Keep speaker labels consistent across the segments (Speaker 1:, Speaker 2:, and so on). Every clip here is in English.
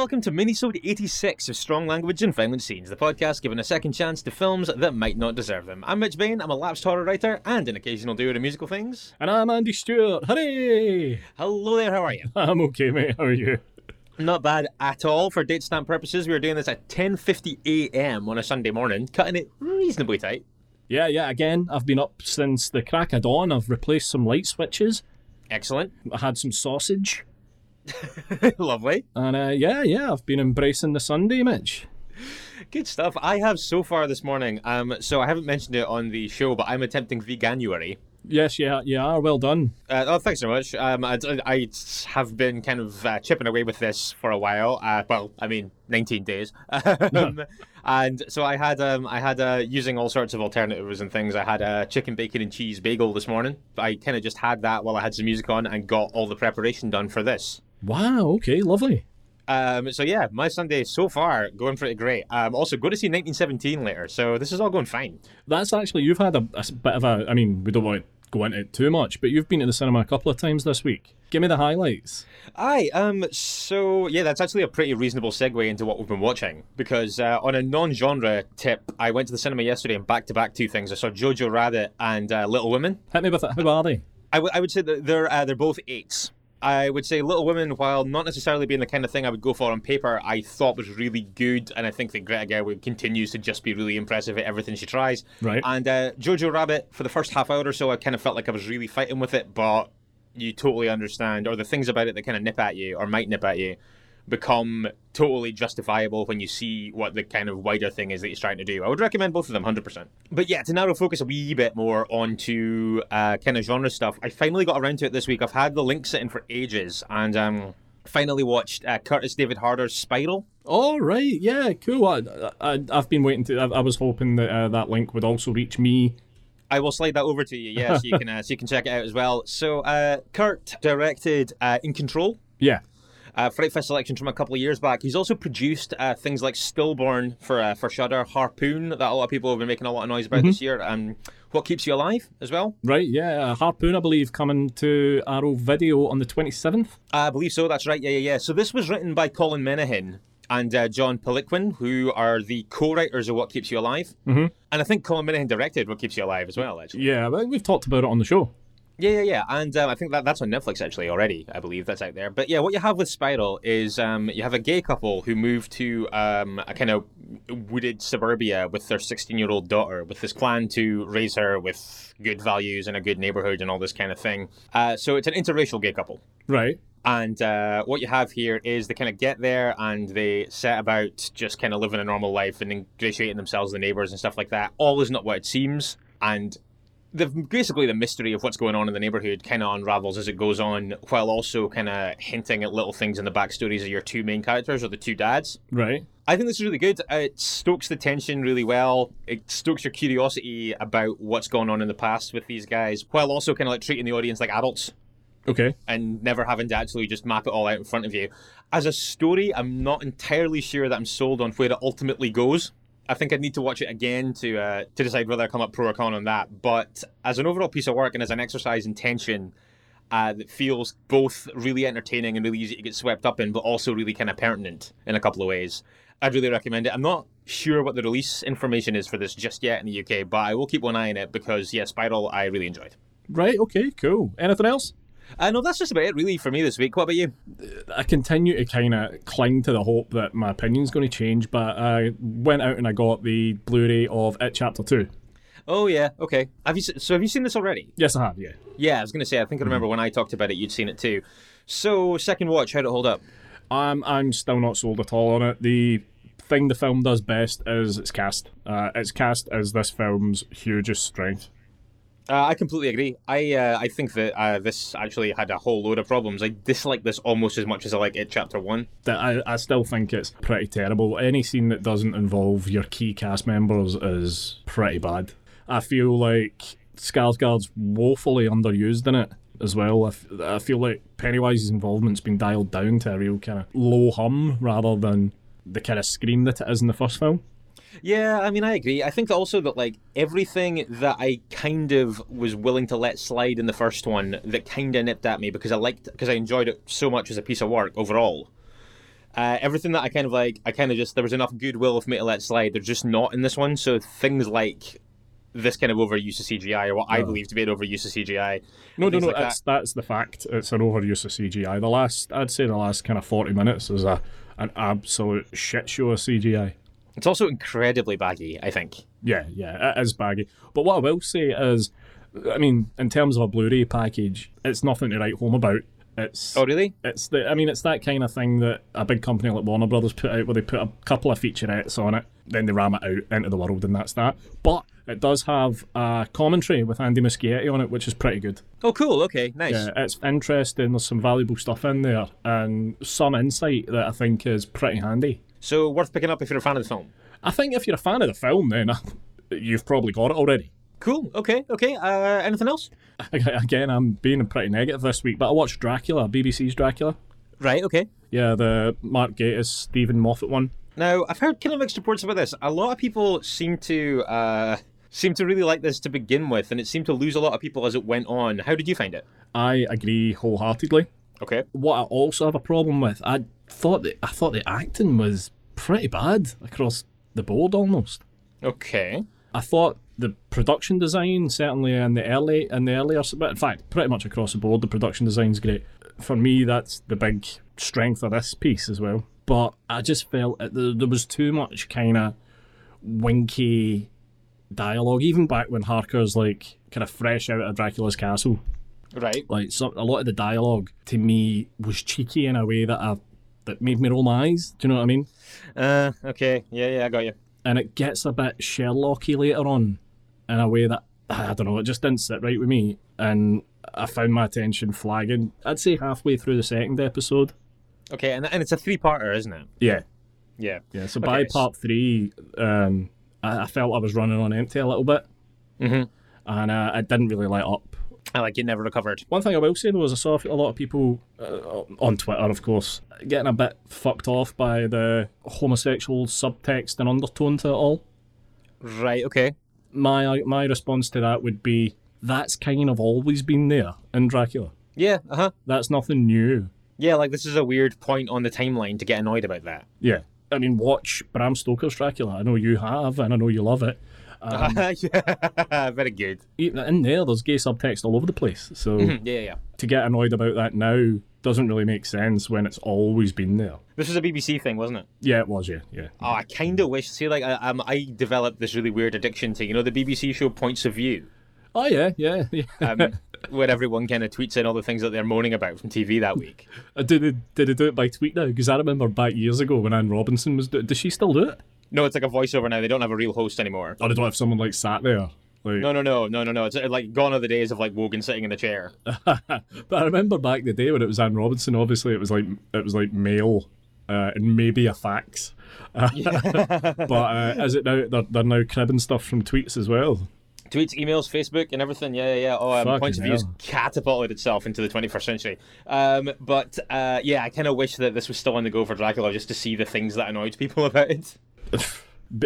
Speaker 1: Welcome to Minisode 86 of Strong Language and Violent Scenes, the podcast giving a second chance to films that might not deserve them. I'm Mitch Bain, I'm a lapsed horror writer and an occasional doer of musical things.
Speaker 2: And I'm Andy Stewart. Hooray!
Speaker 1: Hello there, how are you?
Speaker 2: I'm okay, mate. How are you?
Speaker 1: Not bad at all. For date stamp purposes, we are doing this at 10.50am on a Sunday morning, cutting it reasonably tight.
Speaker 2: Yeah, yeah. Again, I've been up since the crack of dawn. I've replaced some light switches.
Speaker 1: Excellent.
Speaker 2: I had some sausage.
Speaker 1: Lovely.
Speaker 2: And uh, yeah, yeah, I've been embracing the Sunday, Mitch.
Speaker 1: Good stuff. I have so far this morning, um, so I haven't mentioned it on the show, but I'm attempting veganuary.
Speaker 2: Yes, yeah, you are. Well done.
Speaker 1: Uh, oh, thanks so much. Um, I, I have been kind of uh, chipping away with this for a while. Uh, well, I mean, 19 days. um, and so I had, um, I had uh, using all sorts of alternatives and things. I had a chicken, bacon, and cheese bagel this morning. I kind of just had that while I had some music on and got all the preparation done for this.
Speaker 2: Wow, okay, lovely.
Speaker 1: Um, so yeah, my Sunday so far going pretty great. Um, also, go to see 1917 later, so this is all going fine.
Speaker 2: That's actually, you've had a bit of a, I mean, we don't want to go into it too much, but you've been to the cinema a couple of times this week. Give me the highlights.
Speaker 1: Aye, um, so yeah, that's actually a pretty reasonable segue into what we've been watching. Because uh, on a non-genre tip, I went to the cinema yesterday and back-to-back two things. I saw Jojo Rabbit and uh, Little Women.
Speaker 2: Hit me with it. How are they?
Speaker 1: I, w- I would say that they're uh, they're both eights. I would say Little Women, while not necessarily being the kind of thing I would go for on paper, I thought was really good, and I think that Greta Gerwig continues to just be really impressive at everything she tries.
Speaker 2: Right.
Speaker 1: And uh, Jojo Rabbit, for the first half hour or so, I kind of felt like I was really fighting with it, but you totally understand, or the things about it that kind of nip at you, or might nip at you, become totally justifiable when you see what the kind of wider thing is that he's trying to do. I would recommend both of them, 100%. But yeah, to narrow focus a wee bit more onto uh, kind of genre stuff, I finally got around to it this week. I've had the link sitting for ages, and um, finally watched uh, Kurtis David Harder's Spiral.
Speaker 2: All right, yeah, cool. I, I, I've been waiting to, I, I was hoping that uh, that link would also reach me.
Speaker 1: I will slide that over to you, yeah, so you can uh, so you can check it out as well. So, uh, Kurt directed uh, In Control,
Speaker 2: Yeah.
Speaker 1: Uh, Fright Fest selection from a couple of years back. He's also produced uh, things like Stillborn for uh, for Shudder, Harpoon that a lot of people have been making a lot of noise about this year, and What Keeps You Alive as well.
Speaker 2: Right, yeah. Uh, Harpoon, I believe, coming to Arrow Video on the 27th.
Speaker 1: I believe so. That's right. Yeah, yeah, yeah. So this was written by Colin Minihan and uh, John Poliquin, who are the co-writers of What Keeps You Alive. Mm-hmm. And I think Colin Minihan directed What Keeps You Alive as well. Actually.
Speaker 2: Yeah, we've talked about it on the show.
Speaker 1: Yeah, yeah, yeah. And um, I think that that's on Netflix actually already. I believe that's out there. But yeah, what you have with Spiral is um, you have a gay couple who move to um, a kind of wooded suburbia with their 16-year-old daughter, with this plan to raise her with good values and a good neighborhood and all this kind of thing. Uh, so it's an interracial gay couple.
Speaker 2: Right.
Speaker 1: And uh, what you have here is they kind of get there and they set about just kind of living a normal life and ingratiating themselves with the neighbors and stuff like that. All is not what it seems. And the basically the mystery of what's going on in the neighborhood kind of unravels as it goes on, while also kind of hinting at little things in the backstories of your two main characters or the two dads.
Speaker 2: Right.
Speaker 1: I think this is really good. It stokes the tension really well. It stokes your curiosity about what's going on in the past with these guys, while also kind of like treating the audience like adults
Speaker 2: Okay.
Speaker 1: and never having to actually just map it all out in front of you. As a story, I'm not entirely sure that I'm sold on where it ultimately goes. I think I'd need to watch it again to uh, to decide whether I come up pro or con on that. But as an overall piece of work and as an exercise in tension uh, that feels both really entertaining and really easy to get swept up in, but also really kind of pertinent in a couple of ways, I'd really recommend it. I'm not sure what the release information is for this just yet in the UK, but I will keep one eye on it because, yeah, Spiral I really enjoyed.
Speaker 2: Right, okay, cool. Anything else?
Speaker 1: Uh, know that's just about it really for me this week. What about you?
Speaker 2: I continue to kind of cling to the hope that my opinion's going to change, but I went out and I got the Blu-ray of It Chapter 2.
Speaker 1: Oh yeah, okay. Have you so have you seen this already?
Speaker 2: Yes, I have, yeah.
Speaker 1: Yeah, I was gonna say. I think I remember when I talked about it, you'd seen it too. So second watch, how'd it hold up?
Speaker 2: I'm, I'm still not sold at all on it. The thing the film does best is its cast. Uh, its cast is this film's hugest strength.
Speaker 1: Uh, I completely agree. I uh, I think that uh, this actually had a whole load of problems. I dislike this almost as much as I like it Chapter One.
Speaker 2: I, I still think it's pretty terrible. Any scene that doesn't involve your key cast members is pretty bad. I feel like Skarsgård's woefully underused in it as well. I, f- I feel like Pennywise's involvement's been dialed down to a real kind of low hum rather than the kind of scream that it is in the first film.
Speaker 1: Yeah, I mean, I agree. I think also that like everything that I kind of was willing to let slide in the first one that kind of nipped at me because I liked because I enjoyed it so much as a piece of work overall. Uh, everything that I kind of like, I kind of just there was enough goodwill for me to let slide. They're just not in this one. So things like this kind of overuse of CGI, or what I believe to be an overuse of CGI.
Speaker 2: No, no, no.
Speaker 1: like that.
Speaker 2: that's that's the fact. It's an overuse of CGI. The last, I'd say, the last kind of forty minutes is a an absolute shit show of CGI.
Speaker 1: It's also incredibly baggy. I think.
Speaker 2: Yeah, yeah, it is baggy. But what I will say is, I mean, in terms of a Blu-ray package, it's nothing to write home about. It's
Speaker 1: Oh, really?
Speaker 2: it's the I mean, it's that kind of thing that a big company like Warner Brothers put out, where they put a couple of featurettes on it, then they ram it out into the world, and that's that. But it does have a commentary with Andy Muschietti on it, which is pretty good.
Speaker 1: Oh, cool. Okay, nice.
Speaker 2: Yeah, it's interesting. There's some valuable stuff in there, and some insight that I think is pretty handy.
Speaker 1: So worth picking up if you're a fan of the film.
Speaker 2: I think if you're a fan of the film, then you've probably got it already.
Speaker 1: Cool. Okay. Okay. Uh, anything else?
Speaker 2: Again, I'm being pretty negative this week, but I watched Dracula, BBC's Dracula.
Speaker 1: Right. Okay.
Speaker 2: Yeah, the Mark Gatiss, Steven Moffat one.
Speaker 1: Now, I've heard kind of mixed reports about this. A lot of people seem to uh, seem to really like this to begin with, and it seemed to lose a lot of people as it went on. How did you find it?
Speaker 2: I agree wholeheartedly.
Speaker 1: Okay.
Speaker 2: What I also have a problem with, I thought that I thought the acting was pretty bad across the board almost.
Speaker 1: Okay.
Speaker 2: I thought the production design certainly in the early in the earlier but in fact pretty much across the board the production design's great. For me that's the big strength of this piece as well. But I just felt that there, there was too much kind of winky dialogue even back when Harker's like kind of fresh out of Dracula's castle.
Speaker 1: Right.
Speaker 2: Like so, a lot of the dialogue to me was cheeky in a way that I that made me roll my eyes. Do you know what I mean?
Speaker 1: Uh. Okay. Yeah. Yeah. I got you.
Speaker 2: and it gets a bit Sherlocky later on in a way that I don't know, it just didn't sit right with me, and I found my attention flagging. I'd say halfway through the second episode.
Speaker 1: Okay. And and it's a three-parter, isn't it?
Speaker 2: Yeah,
Speaker 1: Yeah.
Speaker 2: yeah. So by
Speaker 1: Okay, s-
Speaker 2: part three, um, I, I felt I was running on empty a little bit,
Speaker 1: Mhm.
Speaker 2: and uh, it didn't really light up.
Speaker 1: I like it. Never recovered.
Speaker 2: One thing I will say though is I saw a lot of people uh, on Twitter, of course, getting a bit fucked off by the homosexual subtext and undertone to it all.
Speaker 1: Right. Okay.
Speaker 2: my my response to that would be that's kind of always been there in Dracula.
Speaker 1: Yeah. Uh huh.
Speaker 2: That's nothing new.
Speaker 1: Yeah. Like this is a weird point on the timeline to get annoyed about that.
Speaker 2: Yeah. I mean, watch Bram Stoker's Dracula. I know you have, and I know you love it. Um,
Speaker 1: yeah. Very good.
Speaker 2: in there, there's gay subtext all over the place. So
Speaker 1: Yeah. Yeah. Yeah.
Speaker 2: to get annoyed about that now doesn't really make sense when it's always been there.
Speaker 1: This was a BBC thing, wasn't it?
Speaker 2: Yeah, it was. Yeah, yeah.
Speaker 1: Oh, I kind of wish. See, like, I, um, I developed this really weird addiction to, you know, the BBC show Points of View,
Speaker 2: Oh yeah, yeah, yeah.
Speaker 1: um, where everyone kind of tweets in all the things that they're moaning about from TV that week.
Speaker 2: Uh, did it, did it do it by tweet now? Because I remember back years ago when Anne Robinson was. Do- Does she still do it?
Speaker 1: No, it's like a voiceover now. They don't have a real host anymore.
Speaker 2: Or they don't have someone like sat there. Like,
Speaker 1: No, no, no, no, no, no. It's uh, like gone are the days of like Wogan sitting in the chair.
Speaker 2: but I remember back in the day when it was Anne Robinson. Obviously, it was like it was like mail uh, and maybe a fax. but uh, is it now? They're, they're now cribbing stuff from tweets as well.
Speaker 1: Tweets, emails, Facebook, and everything. Yeah, yeah, yeah. Oh, um,
Speaker 2: Fucking
Speaker 1: Points of View has catapulted itself into the 21st century. Um, but uh, yeah, I kind of wish that this was still on the go for Dracula just to see the things that annoyed people about it.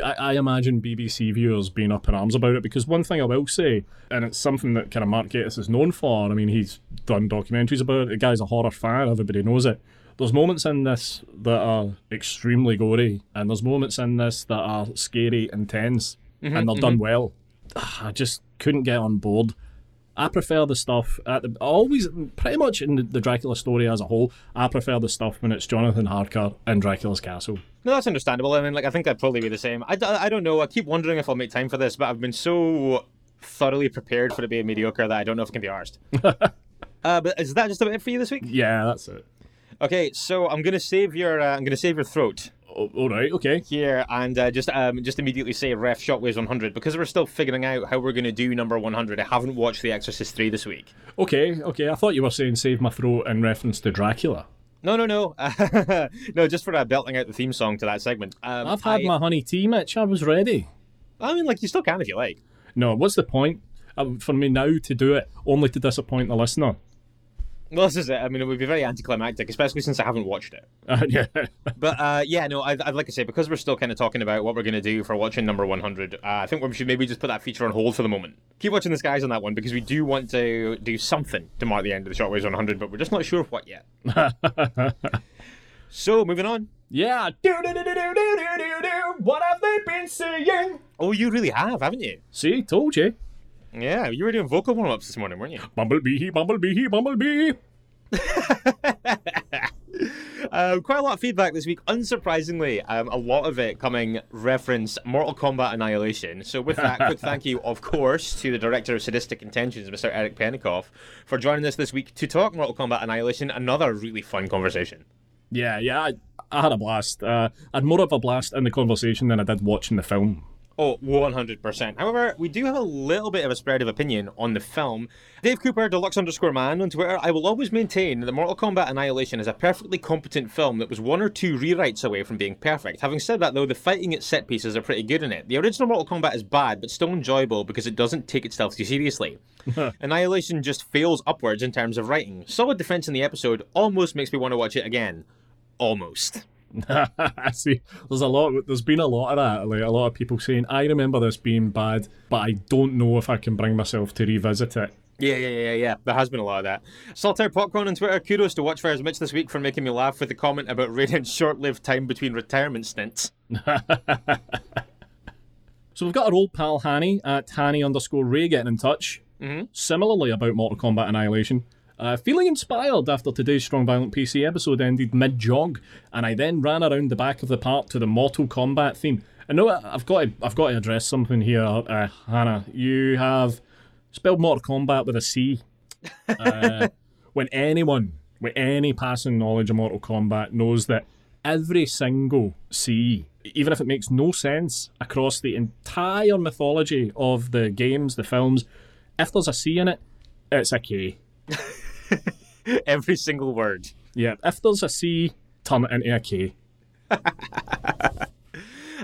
Speaker 2: I, imagine BBC viewers being up in arms about it because one thing I will say, and it's something that kind of Mark Gatiss is known for. I mean, he's done documentaries about it. The guy's a horror fan. Everybody knows it. There's moments in this that are extremely gory, and there's moments in this that are scary and tense, and they're done well. Ah, I just couldn't get on board. I prefer the stuff at the always pretty much in the, the Dracula story as a whole. I prefer the stuff when it's Jonathan Harker in Dracula's castle.
Speaker 1: No, that's understandable. I mean, like, I think I'd probably be the same. I, I don't know. I keep wondering if I'll make time for this, but I've been so thoroughly prepared for it to be mediocre that I don't know if it can be arsed. uh, but is that just about it for you this week?
Speaker 2: Yeah, that's it.
Speaker 1: Okay, so I'm gonna save your uh, I'm gonna save your throat
Speaker 2: Oh, all right, okay.
Speaker 1: here and uh, just um, just immediately say ref Shockwaves 100 because we're still figuring out how we're going to do number 100. I haven't watched The Exorcist 3 this week.
Speaker 2: Okay, okay. I thought you were saying save my throat in reference to Dracula.
Speaker 1: No, no, no, no. Just for uh, belting out the theme song to that segment. Um,
Speaker 2: I've had
Speaker 1: I,
Speaker 2: my honey tea, Mitch. I was ready.
Speaker 1: I mean, like you still can if you like.
Speaker 2: No, what's the point uh, for me now to do it only to disappoint the listener?
Speaker 1: Well, this is it. I mean, it would be very anticlimactic, especially since I haven't watched it.
Speaker 2: Uh, yeah.
Speaker 1: But uh, yeah, no, I'd, I'd like to say because we're still kind of talking about what we're going to do for watching number 100. Uh, I think we should maybe just put that feature on hold for the moment. Keep watching the skies on that one because we do want to do something to mark the end of the Shockwaves 100, but we're just not sure of what yet. so moving on.
Speaker 2: yeah. What have they been saying?
Speaker 1: Oh, you really have, haven't you?
Speaker 2: See, told you.
Speaker 1: Yeah, you were doing vocal warm ups this morning, weren't you?
Speaker 2: Bumblebee, bumblebee, bumblebee.
Speaker 1: Uh, quite a lot of feedback this week. Unsurprisingly, um, a lot of it coming reference Mortal Kombat Annihilation. So, with that, quick thank you, of course, to the director of Sadistic Intentions, Mr. Eric Pennycoff, for joining us this week to talk Mortal Kombat Annihilation. Another really fun conversation.
Speaker 2: Yeah, yeah. I, I had a blast. Uh, I had more of a blast in the conversation than I did watching the film.
Speaker 1: Oh, 100%. However, we do have a little bit of a spread of opinion on the film. Dave Cooper, deluxe underscore man on Twitter, I will always maintain that Mortal Kombat Annihilation is a perfectly competent film that was one or two rewrites away from being perfect. Having said that, though, the fighting at set pieces are pretty good in it. The original Mortal Kombat is bad, but still enjoyable because it doesn't take itself too seriously. Annihilation just fails upwards in terms of writing. Solid defense in the episode almost makes me want to watch it again. Almost.
Speaker 2: I see. There's a lot. There's been a lot of that. Like a lot of people saying, "I remember this being bad, but I don't know if I can bring myself to revisit it."
Speaker 1: Yeah, yeah, yeah, yeah. There has been a lot of that. Saltaire Popcorn on Twitter. Kudos to Watchfire's Mitch this week for making me laugh with the comment about Raiden's short-lived time between retirement stints.
Speaker 2: So we've got our old pal Hanny at Hanny underscore Ray getting in touch.
Speaker 1: Mhm.
Speaker 2: Similarly about Mortal Kombat Annihilation. Uh, feeling inspired after today's Strong Violent PC episode ended mid jog, and I then ran around the back of the park to the Mortal Kombat theme. I know I've got to, I've got to address something here, uh, Hannah. You have spelled Mortal Kombat with a C. Uh, when anyone with any passing knowledge of Mortal Kombat knows that every single C, even if it makes no sense across the entire mythology of the games, the films, if there's a C in it, it's a K.
Speaker 1: Every single word.
Speaker 2: Yeah, if there's a C, turn it into a K.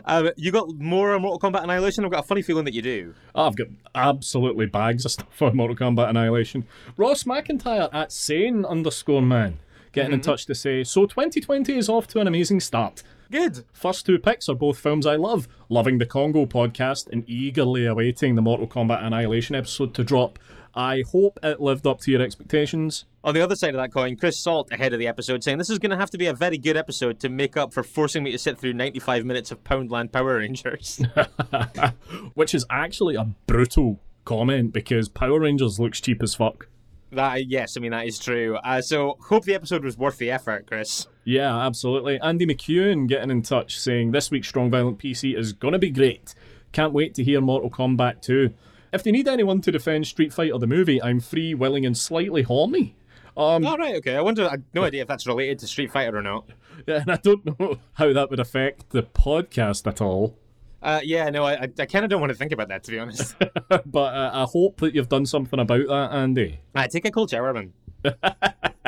Speaker 1: Um, you got more on Mortal Kombat Annihilation? I've got a funny feeling that you do.
Speaker 2: I've got absolutely bags of stuff on Mortal Kombat Annihilation. Ross McIntyre at sane underscore man getting in touch to say, so 2020 is off to an amazing start.
Speaker 1: Good.
Speaker 2: First two picks are both films I love, loving the Congo podcast and eagerly awaiting the Mortal Kombat Annihilation episode to drop. I hope it lived up to your expectations.
Speaker 1: On the other side of that coin, Chris Salt ahead of the episode saying this is going to have to be a very good episode to make up for forcing me to sit through 95 minutes of Poundland Power Rangers.
Speaker 2: Which is actually a brutal comment because Power Rangers looks cheap as fuck.
Speaker 1: that yes, I mean that is true. Uh, so hope the episode was worth the effort, Chris.
Speaker 2: Yeah, absolutely. Andy McEwen getting in touch saying this week's Strong Violent PC is going to be great. Can't wait to hear Mortal Kombat 2. If they need anyone to defend Street Fighter the movie, I'm free, willing, and slightly horny. Um,
Speaker 1: All right, okay. I wonder. I no idea if that's related to Street Fighter or not.
Speaker 2: Yeah, and I don't know how that would affect the podcast at all.
Speaker 1: Uh, yeah, no, I, I, I kind of don't want to think about that to be honest.
Speaker 2: But uh, I hope that you've done something about that, Andy.
Speaker 1: uh, take a cold shower, man.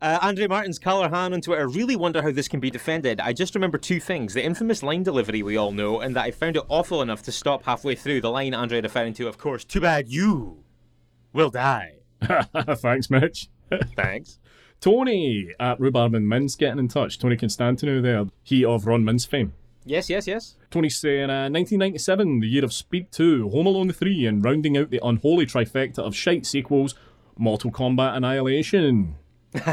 Speaker 1: Uh, Andre Martin's Callahan on Twitter really wonder how this can be defended. I just remember two things the infamous line delivery we all know, and that I found it awful enough to stop halfway through. The line Andre referring to, of course, too bad you will die.
Speaker 2: Thanks, Mitch.
Speaker 1: Thanks.
Speaker 2: Tony at Rhubarb and Mince getting in touch. Tony Constantino there, he of Ron Mince fame.
Speaker 1: Yes, yes, yes.
Speaker 2: Tony's saying, uh, 1997, the year of Speed 2, Home Alone 3, and rounding out the unholy trifecta of shite sequels, Mortal Kombat Annihilation.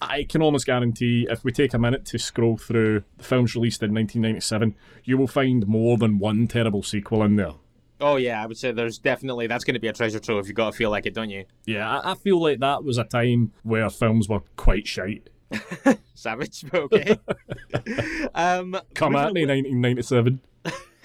Speaker 2: I can almost guarantee if we take a minute to scroll through the films released in 1997, you will find more than one terrible sequel in there.
Speaker 1: Oh, yeah, I would say there's definitely, that's going to be a treasure trove. If you've got to feel like it, don't you?
Speaker 2: Yeah, I, I feel like that was a time where films were quite shite.
Speaker 1: Savage, but okay. um,
Speaker 2: Come at me, 1997.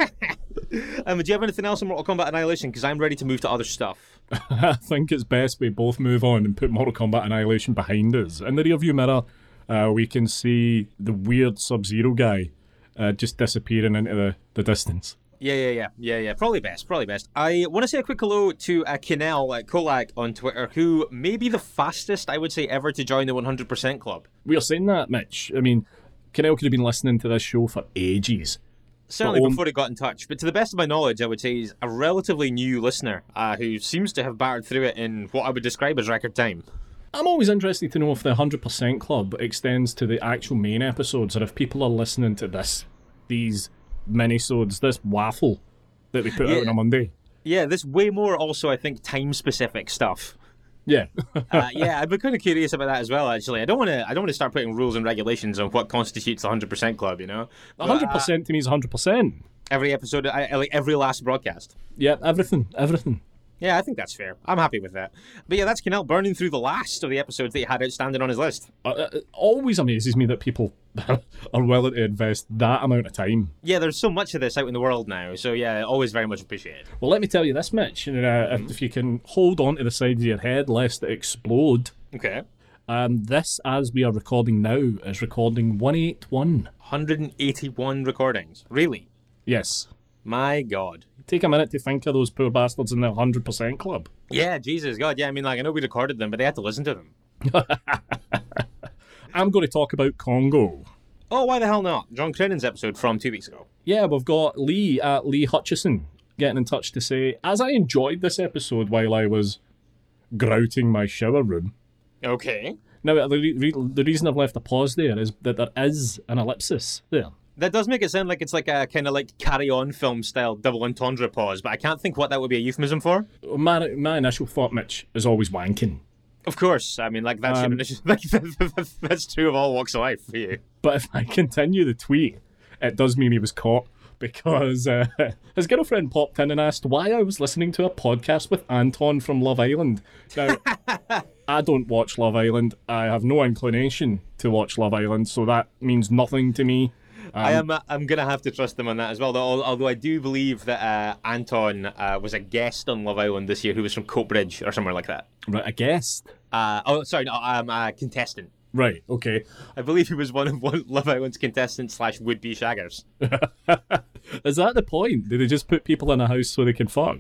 Speaker 1: um, do you have anything else on Mortal Kombat Annihilation? Because I'm ready to move to other stuff.
Speaker 2: I think it's best we both move on and put Mortal Kombat Annihilation behind us in the rearview mirror uh, we can see the weird Sub Zero guy uh, just disappearing into the, the distance.
Speaker 1: Yeah, yeah, yeah, yeah, yeah. Probably best, probably best. I want to say a quick hello to uh, Kinel uh, Kolak on Twitter, who may be the fastest, I would say, ever to join the 100% Club.
Speaker 2: We are saying that, Mitch. I mean, Canel could have been listening to this show for ages.
Speaker 1: Certainly
Speaker 2: But, um,
Speaker 1: before he got in touch. But to the best of my knowledge, I would say he's a relatively new listener uh, who seems to have battered through it in what I would describe as record time.
Speaker 2: I'm always interested to know if the 100% Club extends to the actual main episodes or if people are listening to this, these minisodes, this waffle that we put out on a Monday.
Speaker 1: Yeah, there's way more also, I think, time specific stuff.
Speaker 2: Yeah.
Speaker 1: Uh, yeah, I'd be kind of curious about that as well. Actually, I don't want to. I don't want to start putting rules and regulations on what constitutes the hundred percent club. You know, But, uh,
Speaker 2: 100% to me is 100%.
Speaker 1: every episode, I like every last broadcast.
Speaker 2: Yeah, everything, everything.
Speaker 1: Yeah, I think that's fair. I'm happy with that. But yeah, that's Canel burning through the last of the episodes that he had outstanding on his list.
Speaker 2: Uh, it always amazes me that people are willing to invest that amount of time.
Speaker 1: Yeah, there's so much of this out in the world now. So yeah, always very much appreciated.
Speaker 2: Well, let me tell you this, Mitch. Uh, if- If you can hold on to the sides of your head lest it explode,
Speaker 1: Okay.
Speaker 2: um, this, as we are recording now, is recording 181.
Speaker 1: 181 recordings. Really?
Speaker 2: Yes.
Speaker 1: My God.
Speaker 2: Take a minute to think of those poor bastards in the 100% club.
Speaker 1: Yeah, Jesus God. Yeah, I mean, like I know we recorded them, but they had to listen to them.
Speaker 2: I'm going to talk about Congo.
Speaker 1: Oh, why the hell not? John Crennan's episode from two weeks ago.
Speaker 2: Yeah, we've got Lee at Lee Hutchison getting in touch to say, as I enjoyed this episode while I was grouting my shower room.
Speaker 1: Okay.
Speaker 2: Now, the, re- re- the reason I've left a pause there is that there is an ellipsis there.
Speaker 1: That does make it sound like it's like a kind of like carry on film style double entendre pause, but I can't think what that would be a euphemism for.
Speaker 2: My, my initial thought, Mitch, is always wanking.
Speaker 1: Of course. I mean, like that's
Speaker 2: Um,
Speaker 1: like, that's true of all walks of life for you.
Speaker 2: But if I continue the tweet, it does mean he was caught because uh, his girlfriend popped in and asked why I was listening to a podcast with Anton from Love Island. Now, I don't watch Love Island. I have no inclination to watch Love Island, so that means nothing to me.
Speaker 1: I am. Uh, I'm gonna have to trust them on that as well. Though, although I do believe that uh, Anton uh, was a guest on Love Island this year, who was from Coatbridge or somewhere like that.
Speaker 2: Right, a guest.
Speaker 1: Uh, oh, sorry, no, um, a contestant.
Speaker 2: Right, okay.
Speaker 1: I believe he was one of one Love Island's contestants slash would be shaggers.
Speaker 2: Is that the point? Do they just put people in a house so they can fuck?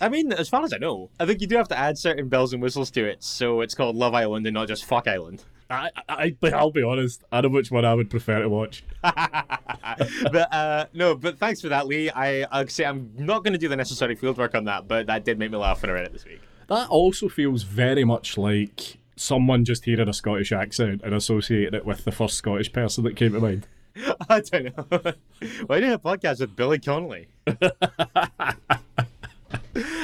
Speaker 1: I mean, as far as I know, I think you do have to add certain bells and whistles to it, so it's called Love Island and not just Fuck Island.
Speaker 2: I, I, I, I'll be honest. I know which one I would prefer to watch.
Speaker 1: but uh, no, but thanks for that, Lee. I I'll say I'm not going to do the necessary fieldwork on that, but that did make me laugh when I read it this week.
Speaker 2: That also feels very much like someone just hearing a Scottish accent and associating it with the first Scottish person that came to mind.
Speaker 1: I don't know. Why do you have a podcast with Billy Connolly?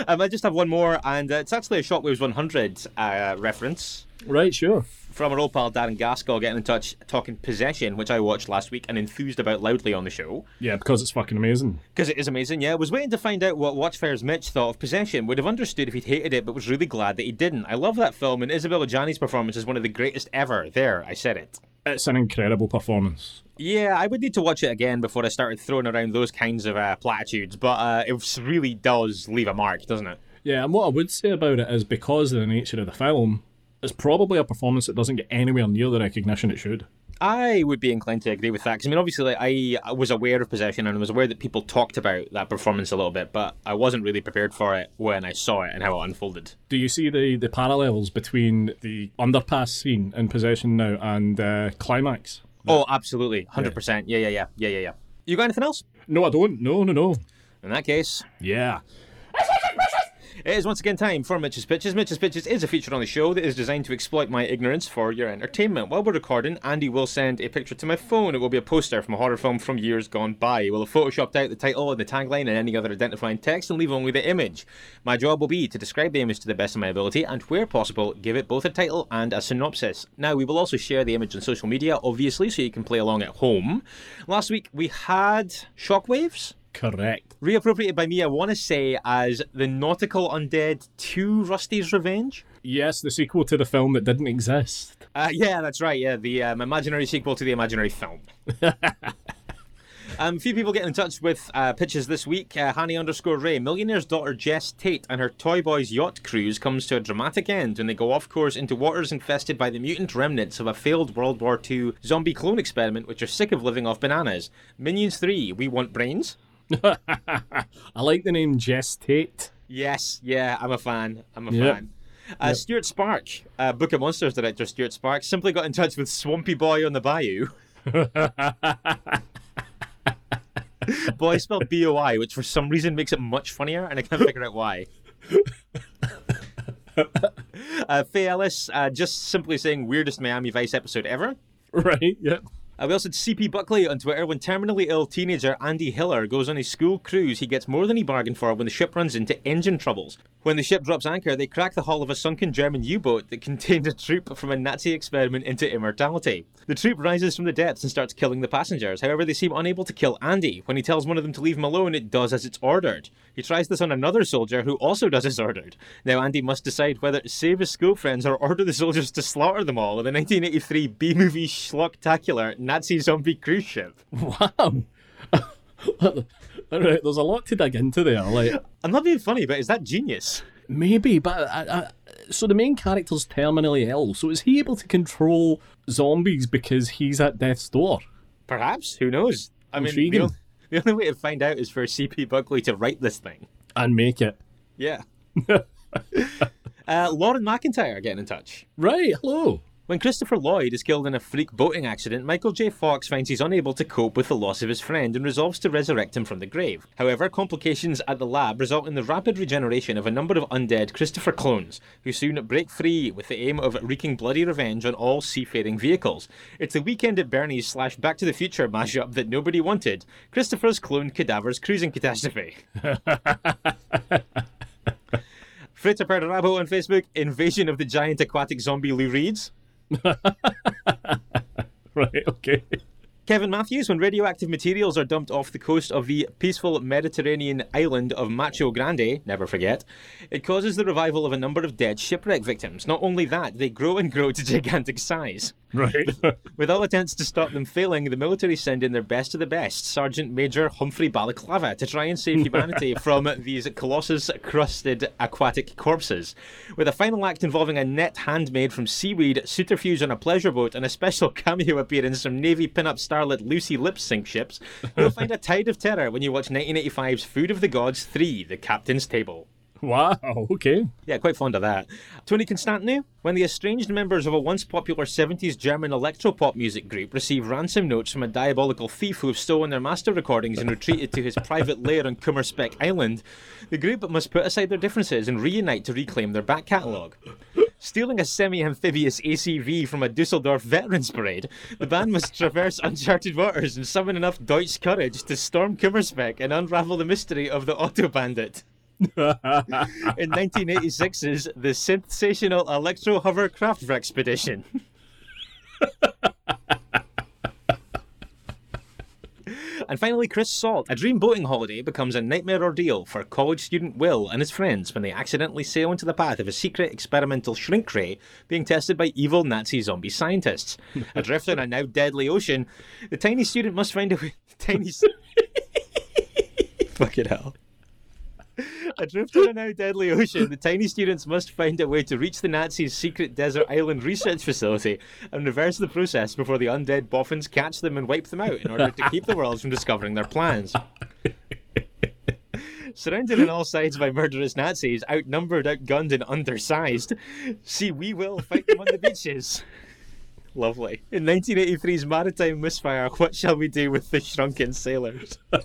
Speaker 1: um, I just have one more, and uh, it's actually a Shockwaves 100 uh, reference
Speaker 2: Right, sure.
Speaker 1: from our old pal Darren Gaskell getting in touch talking Possession, which I watched last week and enthused about loudly on the show.
Speaker 2: Yeah, because it's fucking amazing.
Speaker 1: Because it is amazing, yeah. Was waiting to find out what Watchfire's Mitch thought of Possession. Would have understood if he'd hated it, but was really glad that he didn't. I love that film, and Isabelle Adjani's performance is one of the greatest ever. There, I said it.
Speaker 2: It's an incredible performance.
Speaker 1: Yeah, I would need to watch it again before I started throwing around those kinds of uh, platitudes, but uh, it really does leave a mark, doesn't it?
Speaker 2: Yeah, and what I would say about it is because of the nature of the film, it's probably a performance that doesn't get anywhere near the recognition it should.
Speaker 1: I would be inclined to agree with that. 'cause, I mean, obviously, like, I I was aware of Possession and I was aware that people talked about that performance a little bit, but I wasn't really prepared for it when I saw it and how it unfolded.
Speaker 2: Do you see the, the parallels between the underpass scene in Possession now and uh, Climax?
Speaker 1: Oh, absolutely, hundred percent. Yeah, yeah, yeah, yeah, yeah, yeah. You got anything else?
Speaker 2: No, I don't. No, no, no.
Speaker 1: In that case,
Speaker 2: Yeah.
Speaker 1: It is once again time for Mitch's Pitches. Mitch's Pitches is a feature on the show that is designed to exploit my ignorance for your entertainment. While we're recording, Andy will send a picture to my phone. It will be a poster from a horror film from years gone by. He will have photoshopped out the title and the tagline and any other identifying text and leave only the image. My job will be to describe the image to the best of my ability and, where possible, give it both a title and a synopsis. Now, we will also share the image on social media, obviously, so you can play along at home. Last week, we had Shockwaves
Speaker 2: Correct.
Speaker 1: reappropriated by me, I want to say, as the Nautical Undead 2 Rusty's Revenge.
Speaker 2: Yes, the sequel to the film that didn't exist.
Speaker 1: Uh, yeah, that's right. Yeah, the um, imaginary sequel to the imaginary film. Um, a few people getting in touch with uh, pitches this week. Uh, Hanny underscore Ray. Millionaire's daughter Jess Tate and her Toy Boys yacht cruise comes to a dramatic end when they go off course into waters infested by the mutant remnants of a failed World War II zombie clone experiment which are sick of living off bananas. Minions 3, We Want Brains?
Speaker 2: I like the name Jess Tate.
Speaker 1: Yes, yeah, I'm a fan. I'm a
Speaker 2: Yep.
Speaker 1: fan. Uh, Stewart Sparke, uh, Book of Monsters director Stewart Sparke, simply got in touch with Swampy Boy on the Bayou. Boy spelled B O I, which for some reason makes it much funnier, and I can't figure out why. uh, Faye Ellis, uh, just simply saying weirdest Miami Vice episode ever.
Speaker 2: right, yep.
Speaker 1: Uh, we also had CP Buckley on Twitter. When terminally ill teenager Andy Hiller goes on a school cruise, he gets more than he bargained for when the ship runs into engine troubles. When the ship drops anchor, they crack the hull of a sunken German U boat that contained a troop from a Nazi experiment into immortality. The troop rises from the depths and starts killing the passengers. However, they seem unable to kill Andy. When he tells one of them to leave him alone, it does as it's ordered. He tries this on another soldier who also does as ordered. Now, Andy must decide whether to save his school friends or order the soldiers to slaughter them all in the 1983 B movie schlocktacular Nazi zombie cruise ship.
Speaker 2: Wow. All right, there's a lot to dig into there. Like
Speaker 1: I'm not being funny, but is that genius?
Speaker 2: maybe, but I, I, so the main character's terminally ill. So is he able to control zombies because he's at death's door?
Speaker 1: Perhaps. Who knows? I mean, the,
Speaker 2: Intriguing.
Speaker 1: the only way to find out is for CP Buckley to write this thing.
Speaker 2: And make it.
Speaker 1: Yeah. uh, Lauren McIntyre getting in touch.
Speaker 2: Right, hello.
Speaker 1: When Christopher Lloyd is killed in a freak boating accident, Michael J. Fox finds he's unable to cope with the loss of his friend and resolves to resurrect him from the grave. However, complications at the lab result in the rapid regeneration of a number of undead Christopher clones, who soon break free with the aim of wreaking bloody revenge on all seafaring vehicles. It's the Weekend at Bernie's slash Back to the Future mashup that nobody wanted. Christopher's cloned cadavers cruising catastrophe. Fritter Perderabo on Facebook, Invasion of the Giant Aquatic Zombie Lou Reeds.
Speaker 2: Right, okay.
Speaker 1: Kevin Matthews, when radioactive materials are dumped off the coast of the peaceful Mediterranean island of Macho Grande, never forget, it causes the revival of a number of dead shipwreck victims. Not only that, they grow and grow to gigantic size.
Speaker 2: Right.
Speaker 1: With all attempts to stop them failing, the military send in their best of the best, Sergeant Major Humphrey Balaclava, to try and save humanity from these colossus crusted aquatic corpses. With a final act involving a net handmade from seaweed, subterfuge on a pleasure boat, and a special cameo appearance from Navy pin-up starlet Lucy Lip Sync ships, you'll find a tide of terror when you watch 1985's Food of the Gods 3 The Captain's Table.
Speaker 2: Wow, okay.
Speaker 1: Yeah, quite fond of that. Tony Constantinou, when the estranged members of a once popular 70s German electropop music group receive ransom notes from a diabolical thief who have stolen their master recordings and retreated to his private lair on Kummerspeck Island, the group must put aside their differences and reunite to reclaim their back catalogue. Stealing a semi amphibious ACV from a Dusseldorf veterans parade, the band must traverse uncharted waters and summon enough Deutsch courage to storm Kummerspeck and unravel the mystery of the Auto Bandit in 1986's The Sensational Electro Hovercraft Expedition. and finally, Chris Salt. A dream boating holiday becomes a nightmare ordeal for college student Will and his friends when they accidentally sail into the path of a secret experimental shrink ray being tested by evil Nazi zombie scientists. Adrift on a now deadly ocean, the tiny student must find a way. Tiny. s- Fucking hell. Adrift on a now deadly ocean, the tiny students must find a way to reach the Nazis' secret desert island research facility and reverse the process before the undead boffins catch them and wipe them out in order to keep the world from discovering their plans. Surrounded on all sides by murderous Nazis, outnumbered, outgunned, and undersized, see, we will fight them on the beaches. Lovely. In 1983's maritime misfire, what shall we do with the shrunken sailors?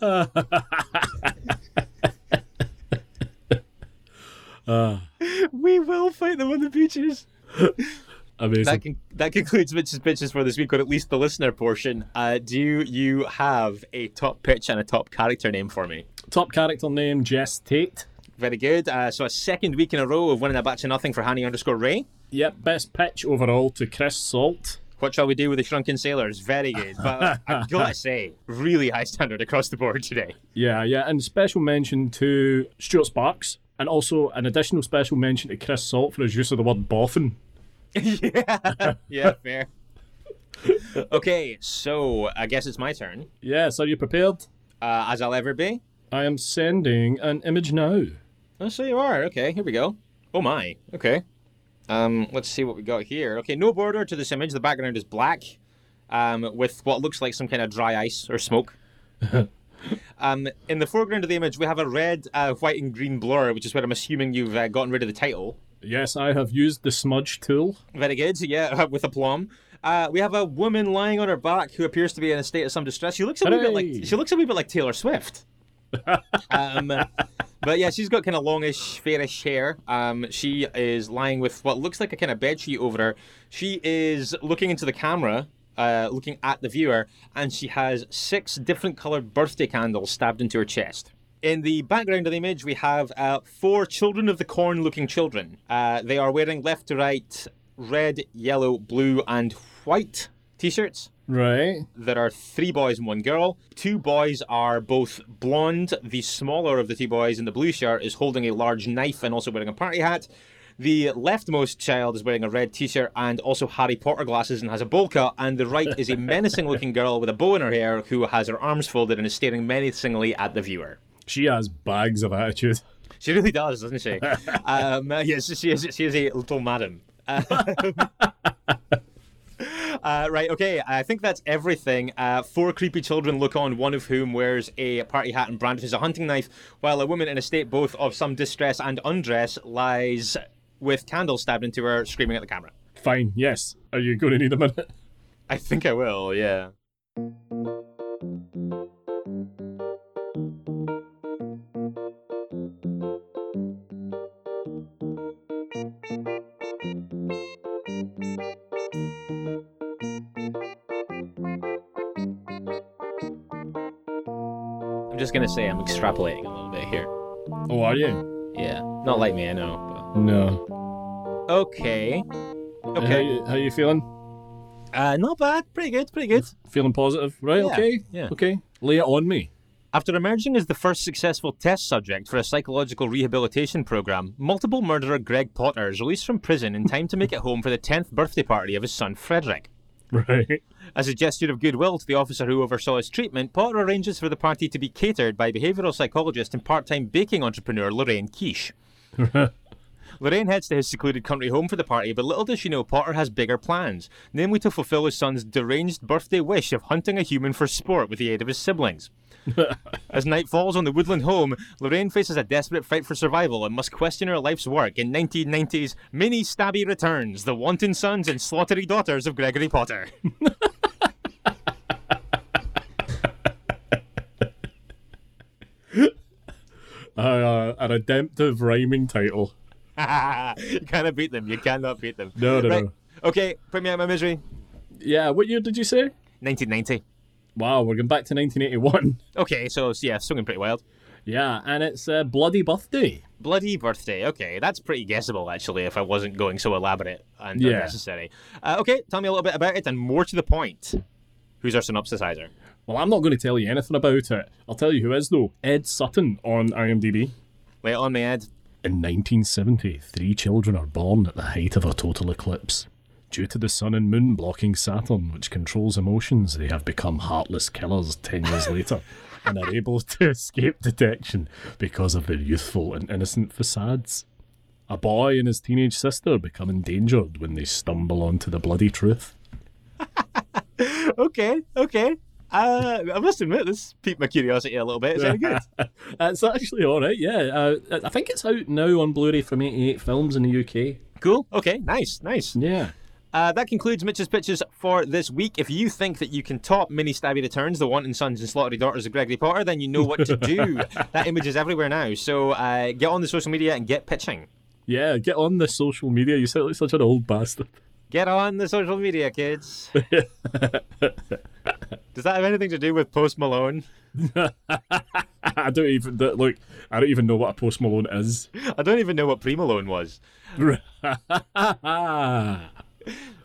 Speaker 1: we will fight them on the beaches.
Speaker 2: Amazing.
Speaker 1: That con- that concludes Mitch's pitches for this week, or at least the listener portion. Uh, do you have a top pitch and a top character name for me?
Speaker 2: Top character name Jess Tate.
Speaker 1: Very good. Uh, so a second week in a row of winning a batch of nothing for Hanny underscore Ray.
Speaker 2: Yep, best pitch overall to Chris Salt.
Speaker 1: What shall we do with the shrunken sailors? Very good. But I've got to say, really high standard across the board today.
Speaker 2: Yeah, yeah, and special mention to Stewart Sparks, and also an additional special mention to Chris Salt for his use of the word boffin.
Speaker 1: yeah, yeah, fair. okay, so I guess it's my turn,
Speaker 2: Yes, are you prepared?
Speaker 1: uh, as I'll ever be.
Speaker 2: I am sending an image now.
Speaker 1: Oh, so you are. Okay, here we go. Oh my. Okay. Um, let's see what we got here. Okay, no border to this image. The background is black, um, with what looks like some kind of dry ice or smoke. um, in the foreground of the image, we have a red, uh, white, and green blur, which is where I'm assuming you've uh, gotten rid of the title.
Speaker 2: Yes, I have used the smudge tool.
Speaker 1: Very good. Yeah, with aplomb. Uh, we have a woman lying on her back who appears to be in a state of some distress. She looks a wee bit like she looks a wee bit like Taylor Swift. Um, but yeah, she's got kind of longish, fairish hair. Um, she is lying with what looks like a kind of bed sheet over her. She is looking into the camera, uh, looking at the viewer, and she has six different colored birthday candles stabbed into her chest. In the background of the image, we have uh, four children of the corn looking children. Uh, they are wearing left to right red, yellow, blue, and white t shirts.
Speaker 2: Right.
Speaker 1: There are three boys and one girl. Two boys are both blonde. The smaller of the two boys in the blue shirt is holding a large knife and also wearing a party hat. The leftmost child is wearing a red t shirt and also Harry Potter glasses and has a bowl cut. And the right is a menacing looking girl with a bow in her hair who has her arms folded and is staring menacingly at the viewer.
Speaker 2: She has bags of attitude.
Speaker 1: She really does, doesn't she? um, yes, she is. She is a little madam. Um, uh, right. Okay. I think that's everything. Uh, four creepy children look on, one of whom wears a party hat and brandishes a hunting knife, while a woman in a state both of some distress and undress lies with candles stabbed into her, screaming at the camera.
Speaker 2: Fine, yes. Are you going to need a minute?
Speaker 1: I think I will. Yeah. Gonna say I'm extrapolating a little bit here.
Speaker 2: Oh, are you?
Speaker 1: Yeah, not like me, I know.
Speaker 2: No.
Speaker 1: But... Okay.
Speaker 2: How,
Speaker 1: Okay.
Speaker 2: you, how you feeling?
Speaker 1: Uh, not bad. Pretty good. Pretty good.
Speaker 2: Feeling positive? Right,
Speaker 1: Yeah,
Speaker 2: okay.
Speaker 1: yeah.
Speaker 2: Okay. Lay it on me.
Speaker 1: After emerging as the first successful test subject for a psychological rehabilitation program, multiple murderer Greg Potter is released from prison in time to make it home for the 10th birthday party of his son Frederick.
Speaker 2: Right.
Speaker 1: As a gesture of goodwill to the officer who oversaw his treatment, Potter arranges for the party to be catered by behavioural psychologist and part time baking entrepreneur Lorraine Quiche. Lorraine heads to his secluded country home for the party, but little does she know Potter has bigger plans, namely to fulfill his son's deranged birthday wish of hunting a human for sport with the aid of his siblings. As night falls on the woodland home, Lorraine faces a desperate fight for survival and must question her life's work in 1990's Mini Stabby Returns, the wanton sons and slaughtery daughters of Gregory Potter.
Speaker 2: Uh, a redemptive rhyming title.
Speaker 1: You cannot beat them. You cannot beat them.
Speaker 2: No, no,
Speaker 1: Right.
Speaker 2: no.
Speaker 1: Okay, put me out of my misery.
Speaker 2: Yeah, what year did you say?
Speaker 1: 1990.
Speaker 2: Wow, we're going back to 1981.
Speaker 1: Okay, so yeah, swinging pretty wild.
Speaker 2: Yeah, and it's uh, Bloody Birthday.
Speaker 1: Bloody birthday. Okay, that's pretty guessable actually. If I wasn't going so elaborate and
Speaker 2: Yeah.
Speaker 1: unnecessary. Uh, okay, tell me a little bit about it and more to the point. Who's our synopsisizer?
Speaker 2: Well, I'm not going to tell you anything about it. I'll tell you who is, though. Ed Sutton on IMDb.
Speaker 1: Lay it on me, Ed.
Speaker 2: In 1970, three children are born at the height of a total eclipse. Due to the sun and moon blocking Saturn, which controls emotions, they have become heartless killers 10 years later and are able to escape detection because of their youthful and innocent facades. A boy and his teenage sister become endangered when they stumble onto the bloody truth.
Speaker 1: Okay, okay. Uh, I must admit, this piqued my curiosity a little bit. Is that good?
Speaker 2: It's actually alright, yeah. Uh, I think it's out now on Blu ray from 88 Films in the UK.
Speaker 1: Cool. Okay, nice, nice.
Speaker 2: Yeah.
Speaker 1: Uh, that concludes Mitch's pitches for this week. If you think that you can top Mini Stabby Returns, the Wanton Sons and Slaughtered Daughters of Gregory Potter, then you know what to do. that image is everywhere now. So uh, get on the social media and get pitching.
Speaker 2: Yeah, get on the social media. You sound like such an old bastard.
Speaker 1: Get on the social media, kids. Does that have anything to do with Post Malone?
Speaker 2: I don't even look. I don't even know what a post Malone is.
Speaker 1: I don't even know what Pre Malone was.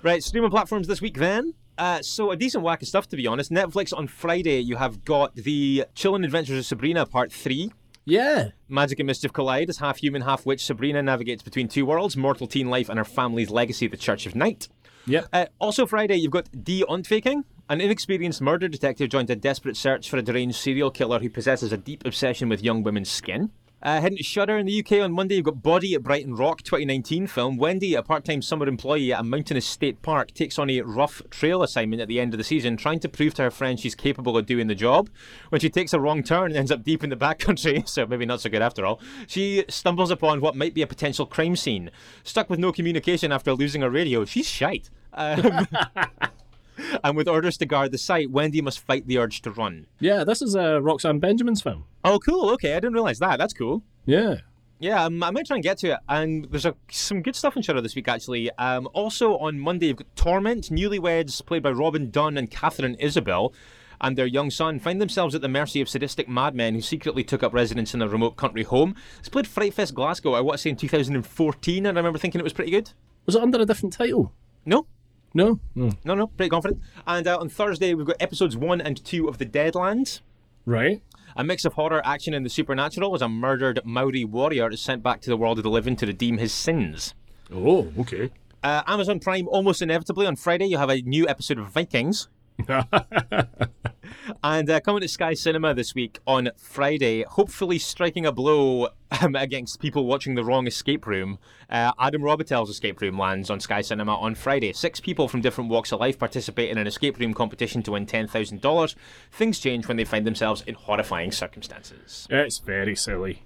Speaker 1: Right, streaming platforms this week then. Uh, so a decent whack of stuff to be honest. Netflix on Friday you have got the Chilling Adventures of Sabrina Part Three.
Speaker 2: Yeah.
Speaker 1: Magic and mischief collide as half human, half witch Sabrina navigates between two worlds, mortal teen life and her family's legacy, the Church of Night.
Speaker 2: Yep.
Speaker 1: Uh, also, Friday, you've got Die Ontwaking. An inexperienced murder detective joins a desperate search for a deranged serial killer who possesses a deep obsession with young women's skin. Uh, heading to Shudder in the UK on Monday, you've got Body at Brighton Rock 2019 film. Wendy, a part time summer employee at a mountainous state park, takes on a rough trail assignment at the end of the season, trying to prove to her friend she's capable of doing the job. When she takes a wrong turn and ends up deep in the backcountry, so maybe not so good after all, she stumbles upon what might be a potential crime scene. Stuck with no communication after losing her radio, she's shite. Um, and with orders to guard the site, Wendy must fight the urge to run.
Speaker 2: Yeah, this is uh, Roxanne Benjamin's film.
Speaker 1: Oh, cool. Okay, I didn't realize that. That's cool.
Speaker 2: Yeah.
Speaker 1: Yeah, um, I might try and get to it. And there's a, some good stuff in Shudder this week, actually. Um, also on Monday, you've got Torment, newlyweds played by Robin Dunne and Katharine Isabelle, and their young son find themselves at the mercy of sadistic madmen who secretly took up residence in a remote country home. It's played Frightfest Glasgow, I want to say in 2014, and I remember thinking it was pretty good.
Speaker 2: Was it under a different title?
Speaker 1: No?
Speaker 2: No? No.
Speaker 1: No, no, pretty confident. And uh, on Thursday, we've got episodes one and two of The Deadlands.
Speaker 2: Right.
Speaker 1: A mix of horror, action, and the supernatural as a murdered Maori warrior is sent back to the world of the living to redeem his sins.
Speaker 2: Oh, okay.
Speaker 1: Uh, Amazon Prime, almost inevitably, on Friday, you have a new episode of Vikings. and uh, coming to Sky Cinema this week on Friday, hopefully striking a blow um, against people watching the wrong escape room. Uh, Adam Robitel's escape room lands on Sky Cinema on Friday. Six people from different walks of life participate in an escape room competition to win $10,000. Things change when they find themselves in horrifying circumstances.
Speaker 2: it's very silly.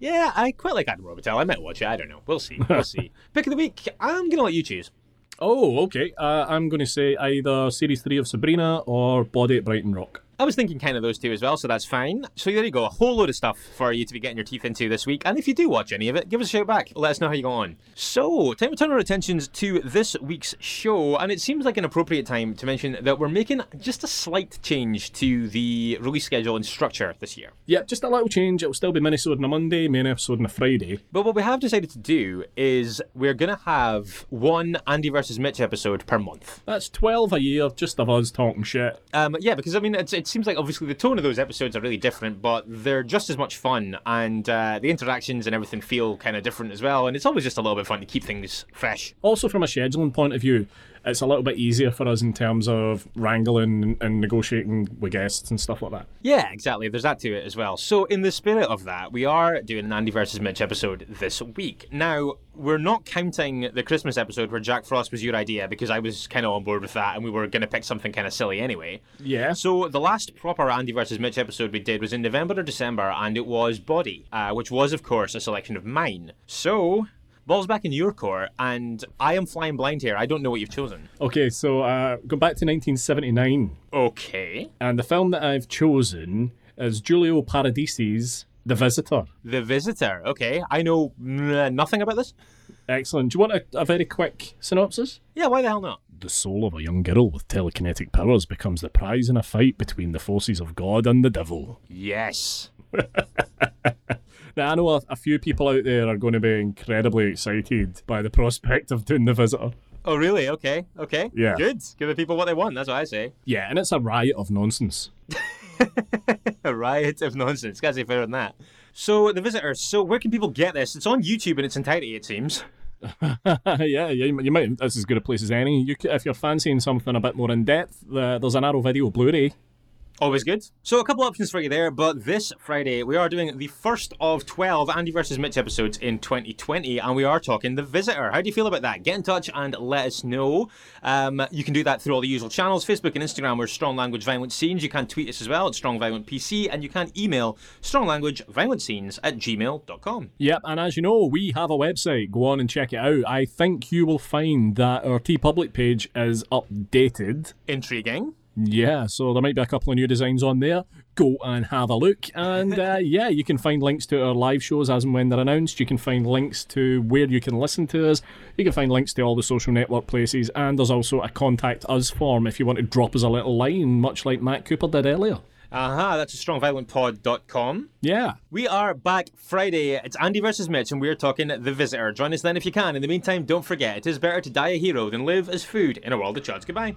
Speaker 1: Yeah, I quite like Adam Robitel. I might watch it. I don't know. We'll see. We'll see. Pick of the week. I'm going to let you choose.
Speaker 2: Oh, okay. Uh, I'm going to say either Series 3 of Sabrina or Body at Brighton Rock.
Speaker 1: I was thinking kind of those two as well, so that's fine. So there you go, a whole load of stuff for you to be getting your teeth into this week. And if you do watch any of it, give us a shout back. Let us know how you go on. So, time to turn our attentions to this week's show, and it seems like an appropriate time to mention that we're making just a slight change to the release schedule and structure this year.
Speaker 2: Yeah, just a little change. It'll still be minisode on a Monday, main episode on a Friday.
Speaker 1: But what we have decided to do is we're going to have one Andy versus Mitch episode per month.
Speaker 2: That's 12 a year, just of us talking shit.
Speaker 1: Um, yeah, because I mean, it's, it seems like obviously the tone of those episodes are really different, but they're just as much fun, and uh, the interactions and everything feel kind of different as well. And it's always just a little bit fun to keep things fresh.
Speaker 2: Also, from a scheduling point of view, it's a little bit easier for us in terms of wrangling and negotiating with guests and stuff like that.
Speaker 1: Yeah, exactly. There's that to it as well. So, in the spirit of that, we are doing an Andy versus Mitch episode this week. Now, we're not counting the Christmas episode where Jack Frost was your idea because I was kind of on board with that and we were going to pick something kind of silly anyway.
Speaker 2: Yeah.
Speaker 1: So, the last proper Andy versus Mitch episode we did was in November or December and it was Body, uh, which was, of course, a selection of mine. So, ball's back in your court and I am flying blind here. I don't know what you've chosen.
Speaker 2: Okay, so uh, go back to 1979,
Speaker 1: Okay.
Speaker 2: and the film that I've chosen is Giulio Paradisi's The Visitor.
Speaker 1: The Visitor. Okay. I know mm, nothing about this.
Speaker 2: Excellent. Do you want a, a very quick synopsis?
Speaker 1: Yeah, why the hell not?
Speaker 2: The soul of a young girl with telekinetic powers becomes the prize in a fight between the forces of God and the devil.
Speaker 1: Yes.
Speaker 2: Now, I know a, a few people out there are going to be incredibly excited by the prospect of doing The Visitor.
Speaker 1: Oh, really? Okay. Okay.
Speaker 2: Yeah.
Speaker 1: Good. Give the people what they want. That's what I say.
Speaker 2: Yeah, and it's a riot of nonsense.
Speaker 1: A riot of nonsense. Can't say fairer than that. So, The Visitor. So, where can people get this? It's on YouTube in its entirety, it seems.
Speaker 2: yeah, yeah, you, you might. That's as good a place as any. You, if you're fancying something a bit more in depth, uh, there's an Arrow Video Blu-ray.
Speaker 1: Always good. So, a couple options for you there, but this Friday we are doing the first of 12 Andy versus Mitch episodes in 2020, and we are talking The Visitor. How do you feel about that? Get in touch and let us know. Um, you can do that through all the usual channels Facebook and Instagram, we're Strong Language Violent Scenes. You can tweet us as well at Strong Violent PC, and you can email Strong Language Violent Scenes at gmail.com.
Speaker 2: Yep, and as you know, we have a website. Go on and check it out. I think you will find that our TeePublic page is updated.
Speaker 1: Intriguing.
Speaker 2: Yeah, so there might be a couple of new designs on there. Go and have a look. And uh, yeah, you can find links to our live shows as and when they're announced. You can find links to where you can listen to us. You can find links to all the social network places. And there's also a contact us form if you want to drop us a little line, much like Matt Cooper did earlier.
Speaker 1: Aha, that's a strongviolentpod.com.
Speaker 2: Yeah.
Speaker 1: We are back Friday. It's Andy versus Mitch, and we're talking The Visitor. Join us then if you can. In the meantime, don't forget, it is better to die a hero than live as food in a world of chuds. Goodbye.